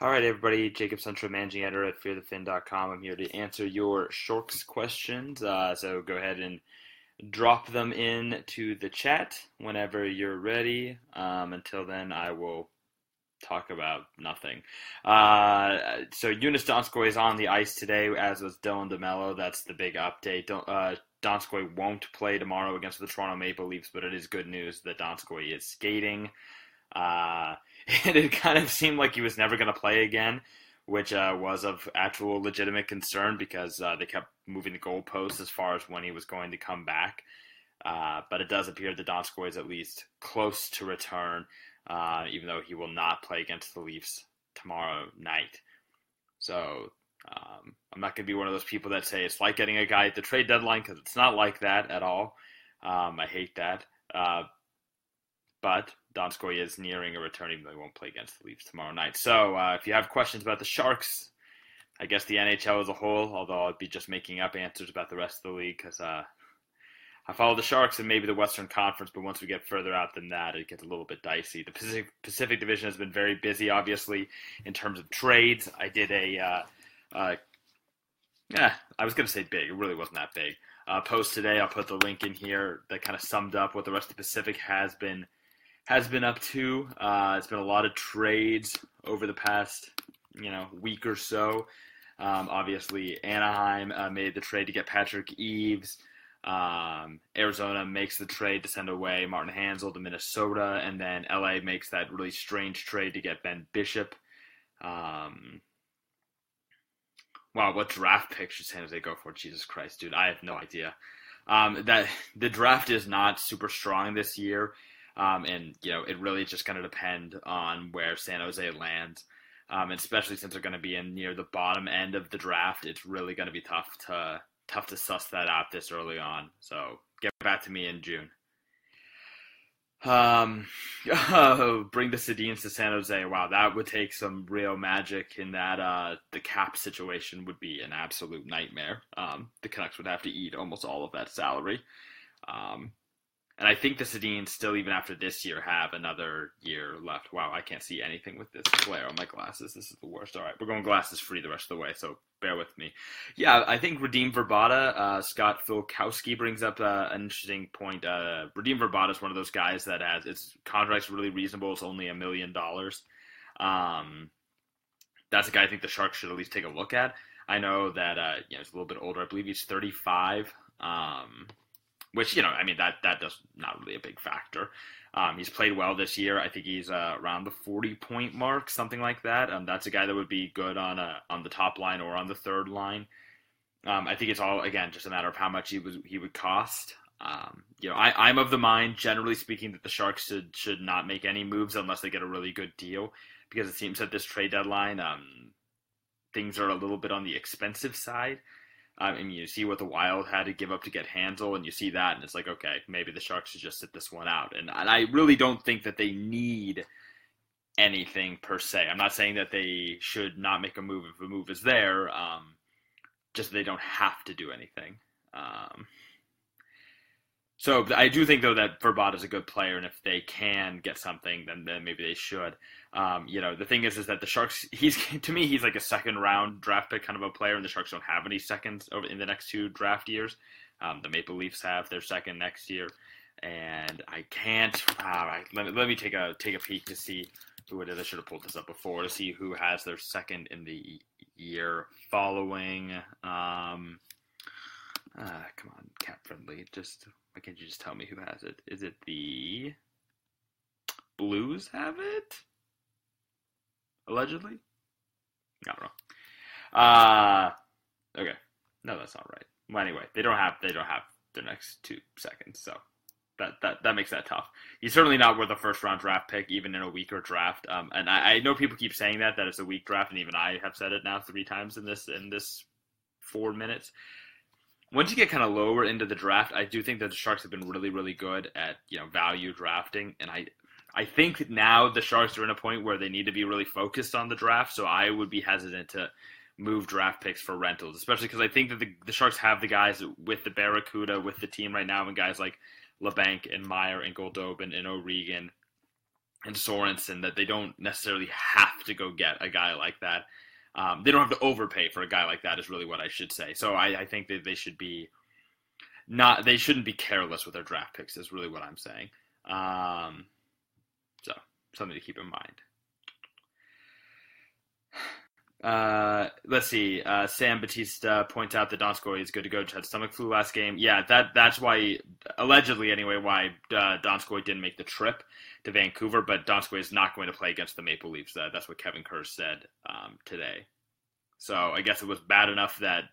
All right, everybody. Jacob Sundstrom, managing editor at fearthefin.com. I'm here to answer your Sharks questions. Uh, so go ahead and drop them in to the chat whenever you're ready. Um, until then, I will talk about nothing. Uh, so Joonas Donskoi is on the ice today, as was Dylan DeMelo. That's the big update. Uh, Donskoi won't play tomorrow against the Toronto Maple Leafs, but it is good news that Donskoi is skating. Uh, and it kind of seemed like he was never going to play again, which uh, was of actual legitimate concern because uh, they kept moving the goalposts as far as when he was going to come back. Uh, but it does appear that Donskoi is at least close to return, uh, even though he will not play against the Leafs tomorrow night. So um, I'm not going to be one of those people that say it's like getting a guy at the trade deadline because it's not like that at all. Um, I hate that. Uh, but Donskoi is nearing a return, even though he won't play against the Leafs tomorrow night. So uh, if you have questions about the Sharks, I guess the NHL as a whole, although I'd be just making up answers about the rest of the league because uh, I follow the Sharks and maybe the Western Conference, but once we get further out than that, it gets a little bit dicey. The Pacific, Pacific Division has been very busy, obviously, in terms of trades. I did a, uh, uh, yeah, I was going to say big. It really wasn't that big. Uh, post today. I'll put the link in here that kind of summed up what the rest of the Pacific has been has been up to. Uh, it's been a lot of trades over the past, you know, week or so. Um, obviously, Anaheim uh, made the trade to get Patrick Eaves. Um, Arizona makes the trade to send away Martin Hanzal to Minnesota, and then LA makes that really strange trade to get Ben Bishop. Um, wow, what draft pick should San Jose go for? Jesus Christ, dude, I have no idea. Um, that the draft is not super strong this year. Um, and you know, it really is just going to depend on where San Jose lands. Um, especially since they're going to be in near the bottom end of the draft, it's really going to be tough to tough to suss that out this early on. So get back to me in June. Um, oh, bring the Sedins to San Jose. Wow, that would take some real magic. In that, uh, the cap situation would be an absolute nightmare. Um, the Canucks would have to eat almost all of that salary. Um, and I think the Sedins still, even after this year, have another year left. Wow, I can't see anything with this glare on my glasses. This is the worst. All right, we're going glasses free the rest of the way, so bear with me. Yeah, I think Radim Vrbata, uh, Scott Filkowski brings up uh, an interesting point. Uh, Radim Vrbata is one of those guys that has its contract's really reasonable. It's only a million dollars. Um, that's a guy I think the Sharks should at least take a look at. I know that uh, you know he's a little bit older. I believe he's 35. Um, which you know, I mean that that does not really a big factor. Um, he's played well this year. I think he's uh, around the 40 point mark, something like that. Um, that's a guy that would be good on a, on the top line or on the third line. Um, I think it's all again just a matter of how much he was he would cost. Um, you know, I, I'm of the mind, generally speaking, that the Sharks should should not make any moves unless they get a really good deal, because it seems that this trade deadline, um, things are a little bit on the expensive side. I mean, you see what the Wild had to give up to get Hanzal, and you see that, and it's like, okay, maybe the Sharks should just sit this one out. And, and I really don't think that they need anything per se. I'm not saying that they should not make a move if a move is there, um, just they don't have to do anything. Um, so I do think though that Vrbata is a good player, and if they can get something, then, then maybe they should. Um, you know, the thing is, is that the Sharks. He's to me, he's like a second round draft pick kind of a player, and the Sharks don't have any seconds over in the next two draft years. Um, the Maple Leafs have their second next year, and I can't. Uh, let, me, let me take a take a peek to see who it is. I should have pulled this up before to see who has their second in the year following. Um, uh, come on, cap friendly. Just why can't you just tell me who has it? Is it the Blues have it? Allegedly? Don't know. Uh okay. No, that's not right. Well anyway, they don't have they don't have the next two seconds, so that, that that makes that tough. He's certainly not worth a first round draft pick, even in a weaker draft. Um, and I, I know people keep saying that that it's a weak draft, and even I have said it now three times in this in this four minutes once you get kind of lower into the draft, I do think that the Sharks have been really, really good at you know value drafting, and I, I think now the Sharks are in a point where they need to be really focused on the draft. So I would be hesitant to move draft picks for rentals, especially because I think that the, the Sharks have the guys with the Barracuda with the team right now, and guys like Labanc and Meier and Goldobin and O'Regan and Sorensen that they don't necessarily have to go get a guy like that. Um, they don't have to overpay for a guy like that. Is really what I should say. So I, I think that they should be not. They shouldn't be careless with their draft picks. Is really what I'm saying. Um, something to keep in mind. Uh, let's see. Uh, Sam Batista points out that Donskoi is good to go. Had stomach flu last game. Yeah, that that's why allegedly anyway why uh, Donskoi didn't make the trip to Vancouver. But Donskoi is not going to play against the Maple Leafs. Uh, that's what Kevin Kurz said um, today. So I guess it was bad enough that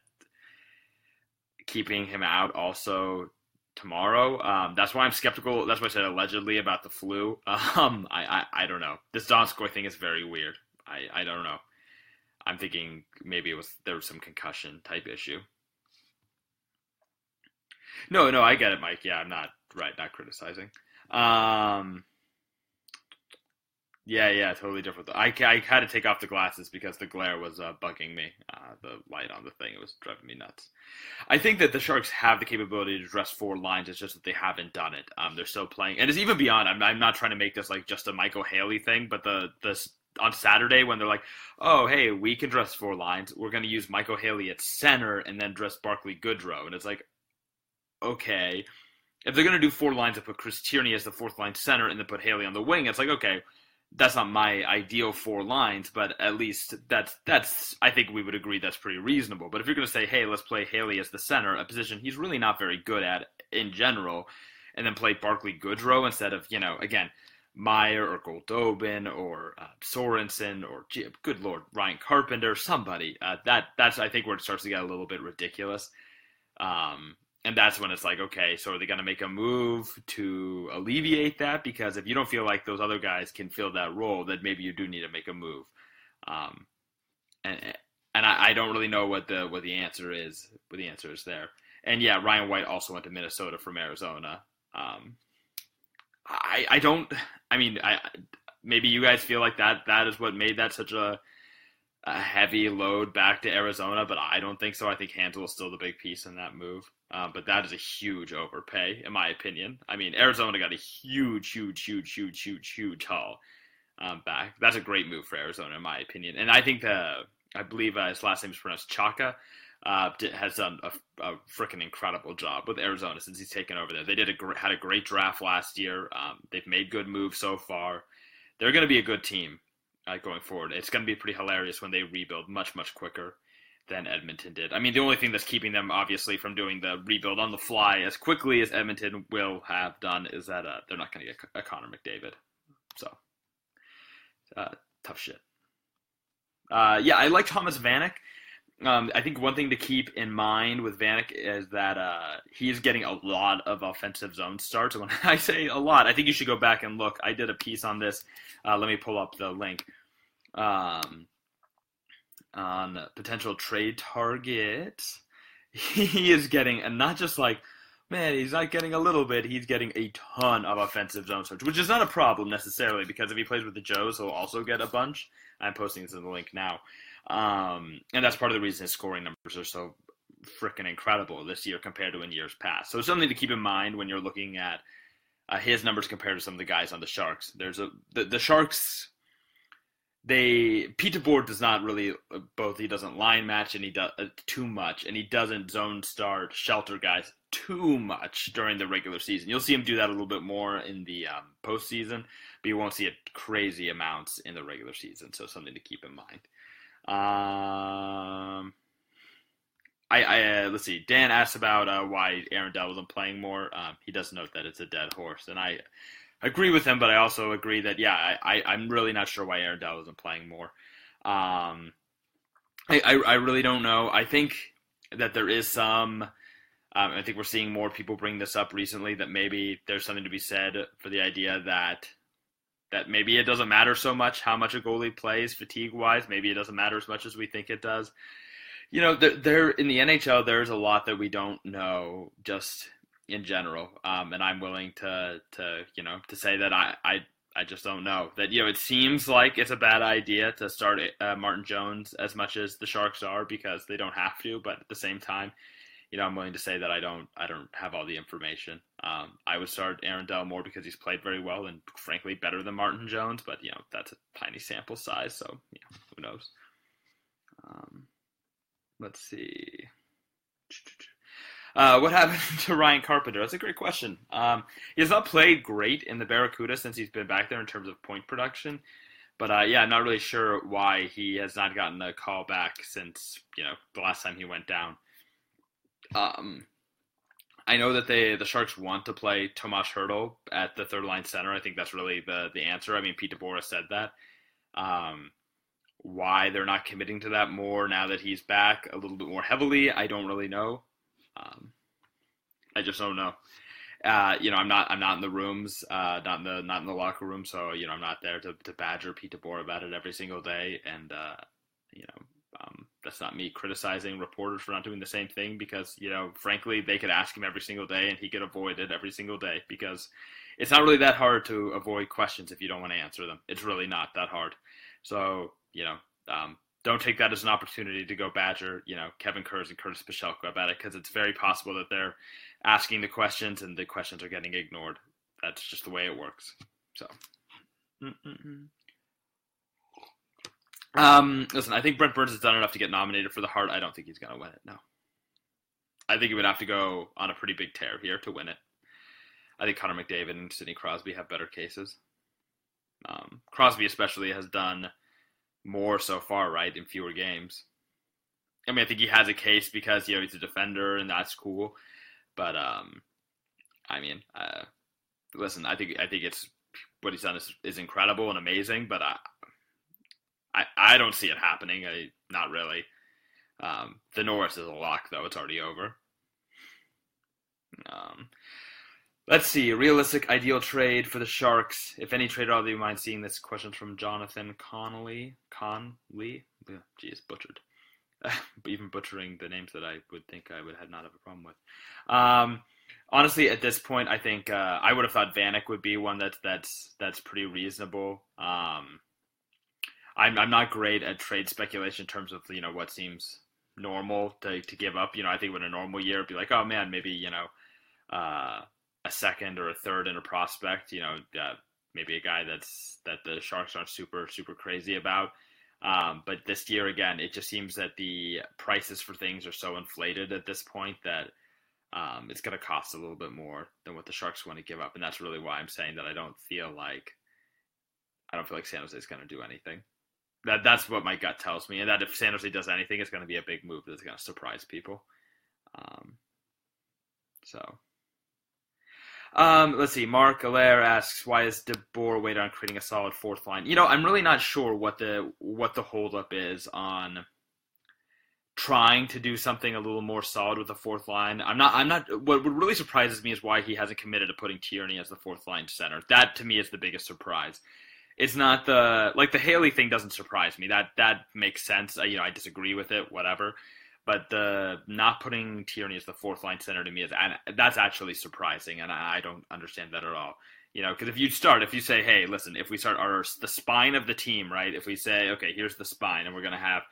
keeping him out also tomorrow. Um, that's why I'm skeptical. That's why I said allegedly about the flu. Um, I, I I don't know. This Donskoi thing is very weird. I I don't know. I'm thinking maybe it was there was some concussion type issue. No, no, I get it, Mike. Yeah, I'm not right, not criticizing. Um, yeah, yeah, totally different. I, I had to take off the glasses because the glare was uh, bugging me. Uh, the light on the thing it was driving me nuts. I think that the Sharks have the capability to dress four lines. It's just that they haven't done it. Um, they're still playing, and it's even beyond. I'm, I'm not trying to make this like just a Micheal Haley thing, but the the on Saturday when they're like, oh, hey, we can dress four lines. We're going to use Micheal Haley at center and then dress Barclay Goodrow. And it's like, okay. If they're going to do four lines and put Chris Tierney as the fourth line center and then put Haley on the wing, it's like, okay, that's not my ideal four lines, but at least that's, that's I think we would agree that's pretty reasonable. But if you're going to say, hey, let's play Haley as the center, a position he's really not very good at in general, and then play Barclay Goodrow instead of, you know, again – Meier or Goldobin or uh, Sorensen or good lord Ryan Carpenter somebody uh, that that's I think where it starts to get a little bit ridiculous um, and that's when it's like okay so are they going to make a move to alleviate that because if you don't feel like those other guys can fill that role then maybe you do need to make a move um, and and I, I don't really know what the what the answer is what the answer is there and yeah Ryan White also went to Minnesota from Arizona um, I, I don't I mean, I maybe you guys feel like that that is what made that such a, a heavy load back to Arizona, but I don't think so. I think Hanzal is still the big piece in that move. Uh, but that is a huge overpay, in my opinion. I mean, Arizona got a huge, huge, huge, huge, huge, huge haul um, back. That's a great move for Arizona, in my opinion. And I think the, I believe uh, his last name is pronounced Chayka, uh, has done a, a freaking incredible job with Arizona since he's taken over there. They did a had a great draft last year. Um, they've made good moves so far. They're going to be a good team uh, going forward. It's going to be pretty hilarious when they rebuild much much quicker than Edmonton did. I mean, the only thing that's keeping them obviously from doing the rebuild on the fly as quickly as Edmonton will have done is that uh, they're not going to get a Connor McDavid. So uh, tough shit. Uh, yeah, I like Thomas Vanek. Um, I think one thing to keep in mind with Vanek is that uh, getting a lot of offensive zone starts. When I say a lot, I think you should go back and look. I did a piece on this. Uh, let me pull up the link um, on potential trade targets. He is getting, and not just like, man, he's not getting a little bit. He's getting a ton of offensive zone starts, which is not a problem necessarily because if he plays with the Joes, he'll also get a bunch. I'm posting this in the link now. Um, and that's part of the reason his scoring numbers are so freaking incredible this year compared to in years past. So something to keep in mind when you're looking at uh, his numbers compared to some of the guys on the Sharks. There's a the, the Sharks. They Pete DeBoer does not really uh, both. He doesn't line match and he does uh, too much, and he doesn't zone start shelter guys too much during the regular season. You'll see him do that a little bit more in the um, postseason, but you won't see it crazy amounts in the regular season. So something to keep in mind. Um, I, I uh, let's see. Dan asked about uh, why Aaron Dell wasn't playing more. Um, he does note that it's a dead horse, and I agree with him. But I also agree that yeah, I, I am really not sure why Aaron Dell wasn't playing more. Um, I, I, I really don't know. I think that there is some. Um, I think we're seeing more people bring this up recently that maybe there's something to be said for the idea that that maybe it doesn't matter so much how much a goalie plays fatigue wise. Maybe it doesn't matter as much as we think it does. You know, there, there in the NHL, there's a lot that we don't know just in general, um, and I'm willing to to you know to say that I I. I just don't know that you know it seems like it's a bad idea to start uh, Martin Jones as much as the Sharks are because they don't have to, but at the same time, you know, I'm willing to say that I don't I don't have all the information. Um, I would start Aaron Dell more because he's played very well and frankly better than Martin Jones, but you know that's a tiny sample size, so know, who knows. Um, let's see. Uh, what happened to Ryan Carpenter? That's a great question. Um, he has not played great in the Barracuda since he's been back there in terms of point production. But uh, yeah, I'm not really sure why he has not gotten a call back since you know the last time he went down. Um, I know that they the Sharks want to play Tomas Hertl at the third line center. I think that's really the the answer. I mean, Pete DeBoer said that. Um, why they're not committing to that more now that he's back a little bit more heavily, I don't really know. Um, I just don't know. Uh, you know, I'm not I'm not in the rooms, uh, not in the not in the locker room, so you know I'm not there to, to badger Pete DeBoer about it every single day, and uh, you know um, that's not me criticizing reporters for not doing the same thing because you know frankly they could ask him every single day and he could avoid it every single day because it's not really that hard to avoid questions if you don't want to answer them. It's really not that hard. So you know, um, don't take that as an opportunity to go badger, you know, Kevin Kurz and Curtis Pashelka about it because it's very possible that they're asking the questions and the questions are getting ignored. That's just the way it works. So, um, listen, I think Brent Burns has done enough to get nominated for the Hart. I don't think he's going to win it. No, I think he would have to go on a pretty big tear here to win it. I think Connor McDavid and Sidney Crosby have better cases. Um, Crosby especially has done more so far, right, in fewer games. I mean, I think he has a case because you know he's a defender and that's cool, but um, I mean, uh, listen, I think I think it's what he's done is, is incredible and amazing, but I, I I don't see it happening. I not really. Um, the Norris is a lock though; it's already over. Um, Let's see. Realistic ideal trade for the Sharks. If any trade at all, do you mind seeing this question from Jonathan Connolly? Conley? Geez, butchered. Even butchering the names that I would think I would have not have a problem with. Um, honestly, at this point, I think uh, I would have thought Vanek would be one that's that's that's pretty reasonable. Um, I'm I'm not great at trade speculation in terms of you know what seems normal to to give up. You know, I think in a normal year, it'd be like, oh man, maybe you know. Uh, a second or a third in a prospect. You know, uh, maybe a guy that's that the Sharks aren't super super crazy about. Um, but this year again, it just seems that the prices for things are so inflated at this point that um, it's going to cost a little bit more than what the Sharks want to give up, and that's really why I'm saying that I don't feel like I don't feel like San Jose is going to do anything. That that's what my gut tells me, and that if San Jose does anything, it's going to be a big move that's going to surprise people. Um, so um, let's see. Mark Allaire asks, "Why is DeBoer wait on creating a solid fourth line?" You know, I'm really not sure what the what the holdup is on trying to do something a little more solid with the fourth line. I'm not. I'm not. What, what really surprises me is why he hasn't committed to putting Tierney as the fourth line center. That to me is the biggest surprise. It's not the like the Haley thing doesn't surprise me. That that makes sense. you know, I disagree with it. Whatever. But the not putting Tierney as the fourth line center to me is and that's actually surprising, and I, I don't understand that at all. You know, because if you start, if you say, "Hey, listen," if we start our the spine of the team, right? If we say, "Okay, here's the spine," and we're gonna have,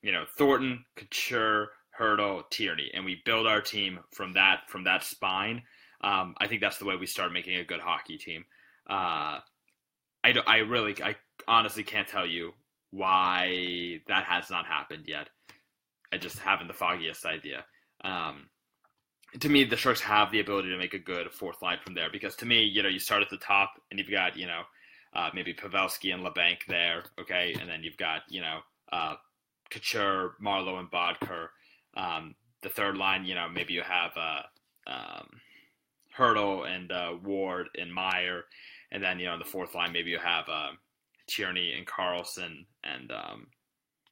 you know, Thornton, Couture, Hertl, Tierney, and we build our team from that from that spine. Um, I think that's the way we start making a good hockey team. Uh, I, I really, I honestly can't tell you why that has not happened yet. I just haven't the foggiest idea. Um, to me, the Sharks have the ability to make a good fourth line from there because to me, you know, you start at the top and you've got, you know, uh, maybe Pavelski and Labanc there, okay, and then you've got, you know, uh, Couture, Marleau, and Boedker. Um, the third line, you know, maybe you have uh, um, Hertl and uh, Ward and Meier. and then you know, the fourth line, maybe you have uh, Tierney and Karlsson and um,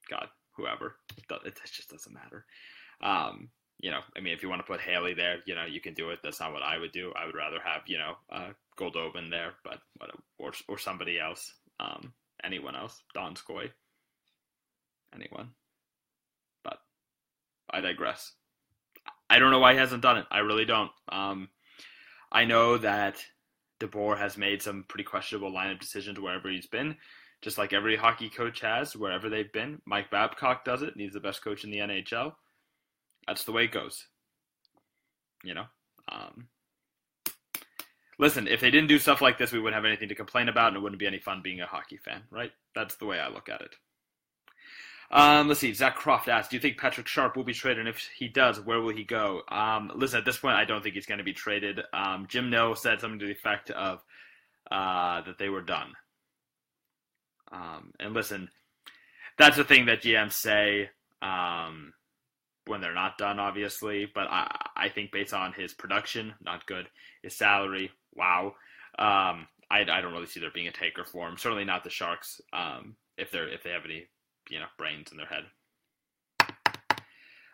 God, whoever. It just doesn't matter. Um, you know, I mean, if you want to put Haley there, you know, you can do it. That's not what I would do. I would rather have, you know, uh, Goldobin there, but or or somebody else, um, anyone else, Donskoi, anyone. But I digress. I don't know why he hasn't done it. I really don't. Um, I know that DeBoer has made some pretty questionable lineup decisions wherever he's been just like every hockey coach has wherever they've been. Mike Babcock does it, and he's the best coach in the NHL. That's the way it goes. You know. Um, listen, if they didn't do stuff like this, we wouldn't have anything to complain about, and it wouldn't be any fun being a hockey fan, right? That's the way I look at it. Um, let's see. Zach Croft asked, "Do you think Patrick Sharp will be traded? And if he does, where will he go?" Um, listen, at this point, I don't think he's going to be traded. Um, Jim Nill said something to the effect of uh, that they were done. Um, and listen, that's the thing that GMs say um, when they're not done, obviously. But I, I think based on his production, not good. His salary, wow. Um, I, I don't really see there being a taker for him. Certainly not the Sharks. Um, if they're if they have any you know brains in their head.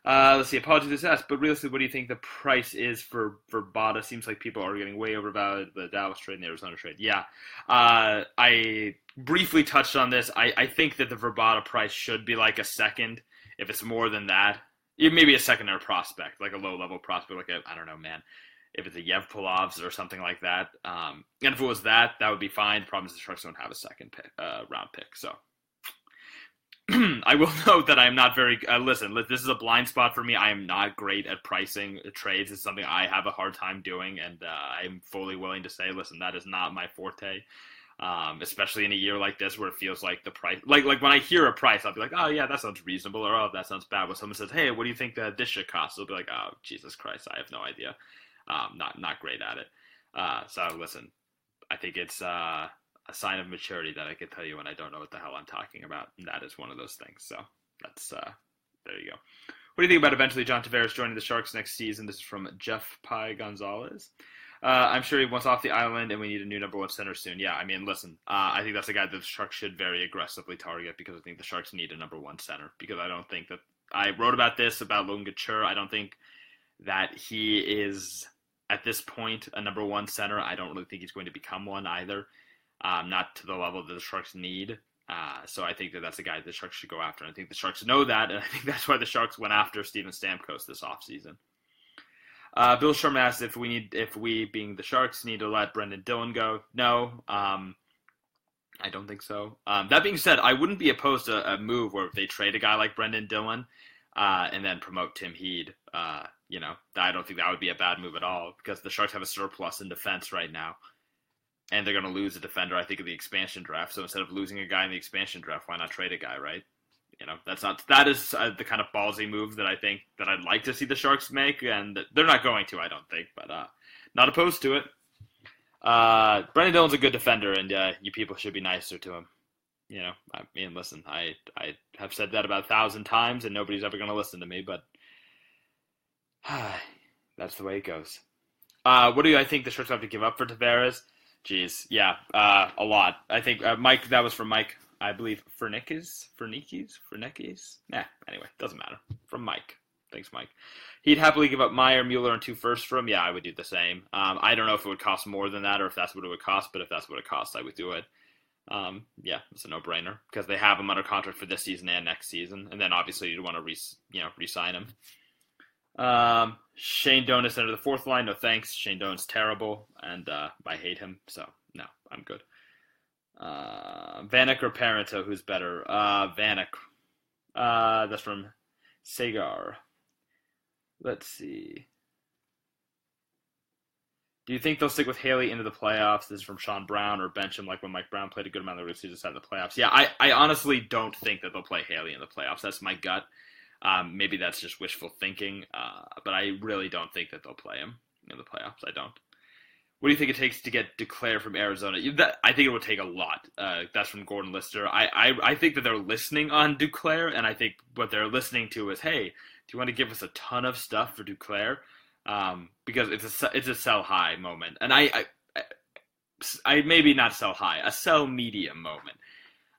Uh, let's see. Apologies this asked, but realistically, what do you think the price is for for Vrbata? Seems like people are getting way overvalued. The Dallas trade and the Arizona trade. Yeah, uh, I briefly touched on this. I, I think that the Vrbata price should be like a second. If it's more than that, maybe a secondary prospect, like a low level prospect, like I don't know, man. If it's a Yevpulovs or something like that, um, and if it was that, that would be fine. The problem is the Sharks don't have a second pick, uh, round pick, so I will note that I am not very. Uh, listen, this is a blind spot for me. I am not great at pricing trades. It's something I have a hard time doing, and uh, I'm fully willing to say, listen, that is not my forte. Um, especially in a year like this where it feels like the price, like like when I hear a price, I'll be like, oh yeah, that sounds reasonable, or oh that sounds bad. When someone says, hey, what do you think that this should cost? I'll be like, oh Jesus Christ, I have no idea. Um, not not great at it. Uh, so listen, I think it's uh, a sign of maturity that I can tell you when I don't know what the hell I'm talking about. And that is one of those things. So that's uh, there you go. What do you think about eventually John Tavares joining the Sharks next season? This is from Jeff Pie Gonzalez. Uh, I'm sure he wants off the island, and we need a new number one center soon. Yeah, I mean, listen, uh, I think that's a guy that the Sharks should very aggressively target because I think the Sharks need a number one center. Because I don't think that I wrote about this about Logan Couture. I don't think that he is at this point a number one center. I don't really think he's going to become one either um, not to the level that the Sharks need. Uh, so I think that that's a guy the Sharks should go after. And I think the Sharks know that, and I think that's why the Sharks went after Steven Stamkos this offseason. Uh, Bill Sherman asked if we need, if we being the Sharks need to let Brendan Dillon go. No, um, I don't think so. Um, that being said, I wouldn't be opposed to a move where they trade a guy like Brendan Dillon uh, and then promote Tim Heed. Uh, you know, I don't think that would be a bad move at all because the Sharks have a surplus in defense right now and they're going to lose a defender, I think, in the expansion draft. So instead of losing a guy in the expansion draft, why not trade a guy, right? You know, that's not that is uh, the kind of ballsy move that I think that I'd like to see the Sharks make, and they're not going to, I don't think, but uh, not opposed to it. Uh, Brendan Dillon's a good defender, and uh, you people should be nicer to him. You know, I mean, listen, I I have said that about a thousand times, and nobody's ever going to listen to me, but that's the way it goes. Uh, what do I think the Sharks have to give up for Tavares? Jeez, yeah, uh, a lot. I think uh, Mike. That was from Mike. I believe Fernikis, Fernikis, Fernikis. Nah, anyway, doesn't matter. From Mike. Thanks, Mike. He'd happily give up Meier, Mueller, and two firsts for him. Yeah, I would do the same. Um, I don't know if it would cost more than that or if that's what it would cost, but if that's what it costs, I would do it. Um, yeah, it's a no-brainer because they have him under contract for this season and next season, and then obviously you'd want to re, you know, re-sign him. Um, Shane Donis under the fourth line. No thanks. Shane Donis terrible, and uh, I hate him. So no, I'm good. Uh, Vanek or Parenteau, who's better? Uh, Vanek. Uh, that's from Sagar. Let's see. Do you think they'll stick with Haley into the playoffs? This is from Sean Brown, or bench him like when Mike Brown played a good amount of the season side in the playoffs. Yeah, I, I honestly don't think that they'll play Haley in the playoffs. That's my gut. Um, maybe that's just wishful thinking, uh, but I really don't think that they'll play him in the playoffs. I don't. What do you think it takes to get Duclair from Arizona? That, I think it will take a lot. Uh, that's from Gordon Lister. I, I, I think that they're listening on Duclair, and I think what they're listening to is, hey, do you want to give us a ton of stuff for Duclair? Um, because it's a it's a sell high moment, and I, I, I maybe not sell high, a sell medium moment.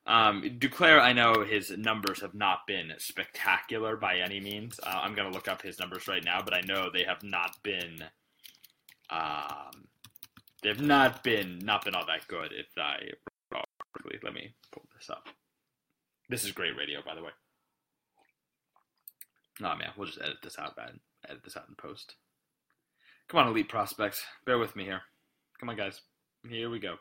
Um, Duclair, I know his numbers have not been spectacular by any means. Uh, I'm going to look up his numbers right now, but I know they have not been. Um, they've not been not been all that good. If I let me pull this up. This is great radio, by the way. Oh man, we'll just edit this out, man. Edit this out in post. Come on, elite prospects, bear with me here. Come on, guys. Here we go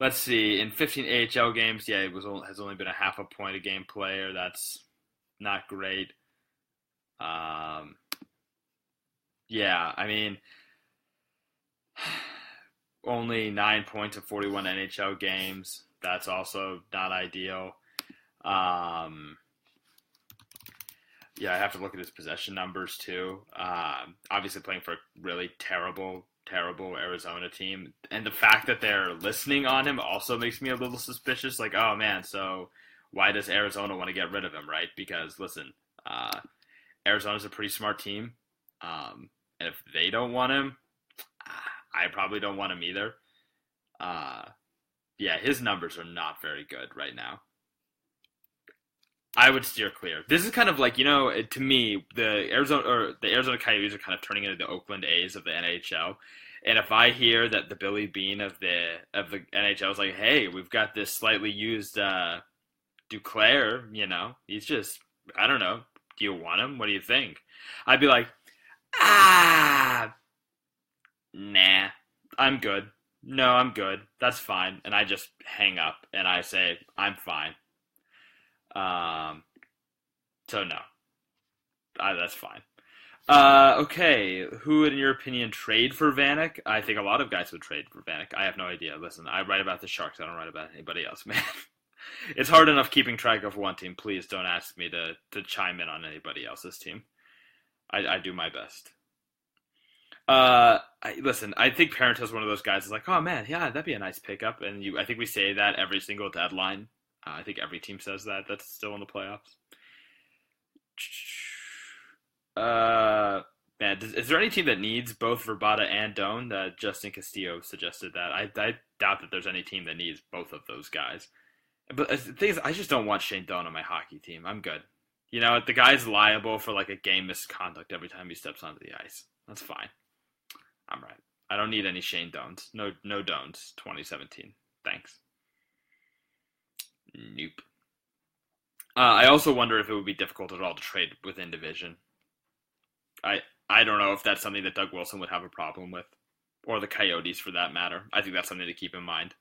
let's see. In 15 AHL games, yeah, it was has only been a half a point a game player. That's not great. Um, Yeah, I mean, only nine points in 41 NHL games. That's also not ideal. Um, yeah, I have to look at his possession numbers too. Um, obviously, playing for a really terrible, terrible Arizona team, and the fact that they're listening on him also makes me a little suspicious. Like, oh man, so why does Arizona want to get rid of him, right? Because listen, uh, Arizona's a pretty smart team, um, and if they don't want him, I probably don't want him either. Uh, yeah, his numbers are not very good right now. I would steer clear. This is kind of like you know, to me, the Arizona or the Arizona Coyotes are kind of turning into the Oakland A's of the NHL. And if I hear that the Billy Beane of the of the NHL is like, hey, we've got this slightly used uh, Duclair, you know, he's just I don't know. Do you want him? What do you think? I'd be like, ah, nah, I'm good. No, I'm good. That's fine. And I just hang up and I say, I'm fine. Um, so no, uh, that's fine. Uh, okay, who in your opinion, trade for Vanek? I think a lot of guys would trade for Vanek. I have no idea. Listen, I write about the Sharks. I don't write about anybody else, man. it's hard enough keeping track of one team. Please don't ask me to to chime in on anybody else's team. I, I do my best. Uh, I, listen, I think Parent is one of those guys. Is like, oh man, yeah, that'd be a nice pickup. And you, I think we say that every single deadline. Uh, I think every team says that. That's still in the playoffs. Uh, man, does, is there any team that needs both Vrbata and Doan? Justin Castillo suggested that. I, I doubt that there's any team that needs both of those guys. But the thing is, I just don't want Shane Doan on my hockey team. I'm good. You know, the guy's liable for like a game misconduct every time he steps onto the ice. That's fine. I'm right. I don't need any Shane Doans. No, no Doans. 2017. Thanks. Nope. Uh, I also wonder if it would be difficult at all to trade within division. I I don't know if that's something that Doug Wilson would have a problem with, or the Coyotes for that matter. I think that's something to keep in mind.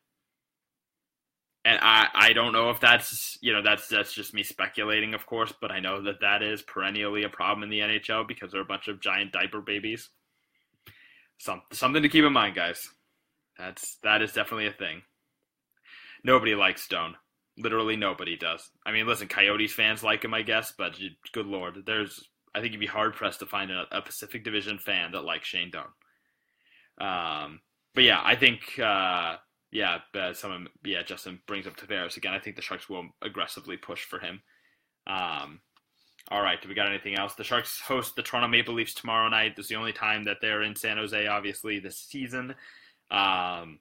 And I, I don't know if that's you know that's that's just me speculating, of course, but I know that that is perennially a problem in the NHL because there are a bunch of giant diaper babies. Some something to keep in mind, guys. That's that is definitely a thing. Nobody likes Stone. Literally nobody does. I mean, listen, Coyotes fans like him, I guess, but good lord, there's I think you'd be hard pressed to find a, a Pacific Division fan that likes Shane Doan. Um, but yeah, I think uh, yeah, uh, someone yeah Justin brings up Tavares again. I think the Sharks will aggressively push for him. Um, all right, do we got anything else? The Sharks host the Toronto Maple Leafs tomorrow night. This is the only time that they're in San Jose, obviously, this season. Um,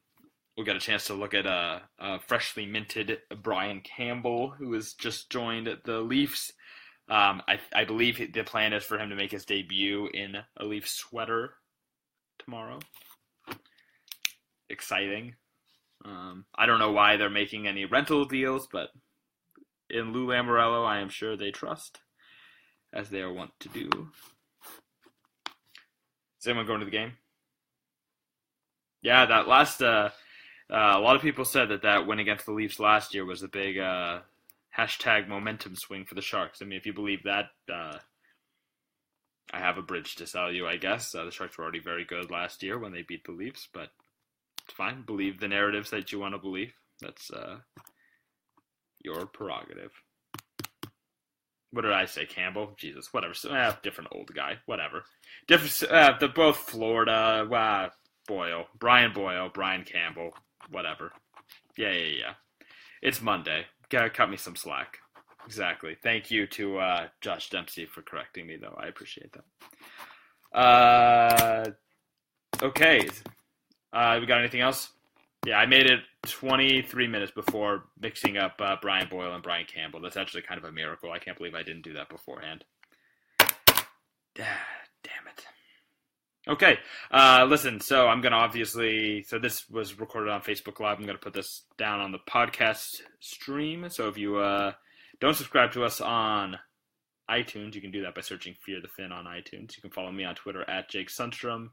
we'll get a chance to look at a, freshly minted Brian Campbell, who has just joined the Leafs. Um, I, I, believe the plan is for him to make his debut in a Leaf sweater tomorrow. Exciting. Um, I don't know why they're making any rental deals, but in Lou Lamoriello, I am sure they trust as they are wont to do. Is anyone going to the game? Yeah, that last. Uh, uh, a lot of people said that that win against the Leafs last year was a big uh, hashtag momentum swing for the Sharks. I mean, if you believe that, uh, I have a bridge to sell you, I guess. Uh, the Sharks were already very good last year when they beat the Leafs, but it's fine. Believe the narratives that you want to believe. That's uh, your prerogative what did I say? Campbell? Jesus, whatever. So, eh, different old guy. Whatever. Different. Uh, they're both Florida. Uh, Boyle, Brian Boyle, Brian Campbell. Whatever. Yeah, yeah, yeah. It's Monday. Gotta cut me some slack. Exactly. Thank you to uh, Josh Dempsey for correcting me, though. I appreciate that. Uh, okay. Uh, we got anything else? Yeah, I made it 23 minutes before mixing up uh, Brian Boyle and Brian Campbell. That's actually kind of a miracle. I can't believe I didn't do that beforehand. Damn it. Okay, uh, listen. So I'm gonna obviously. So this was recorded on Facebook Live. I'm gonna put this down on the podcast stream. So if you uh, don't subscribe to us on iTunes, you can do that by searching Fear the Fin on iTunes. You can follow me on Twitter at Jake Sundstrom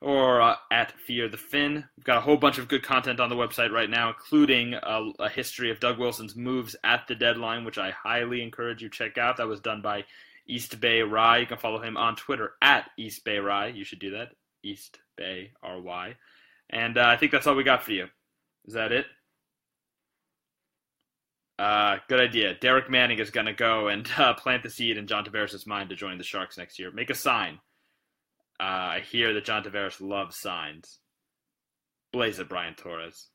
or uh, at Fear the Fin. We've got a whole bunch of good content on the website right now, including a, a, history of Doug Wilson's moves at the deadline, which I highly encourage you check out. That was done by East Bay Rye. You can follow him on Twitter at East Bay Rye. You should do that. East Bay R Y. And uh, I think that's all we got for you. Is that it? Uh, good idea. Derek Manning is going to go and uh, plant the seed in John Tavares' mind to join the Sharks next year. Make a sign. Uh, I hear that John Tavares loves signs. Blaze it, Brian Torres.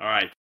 All right.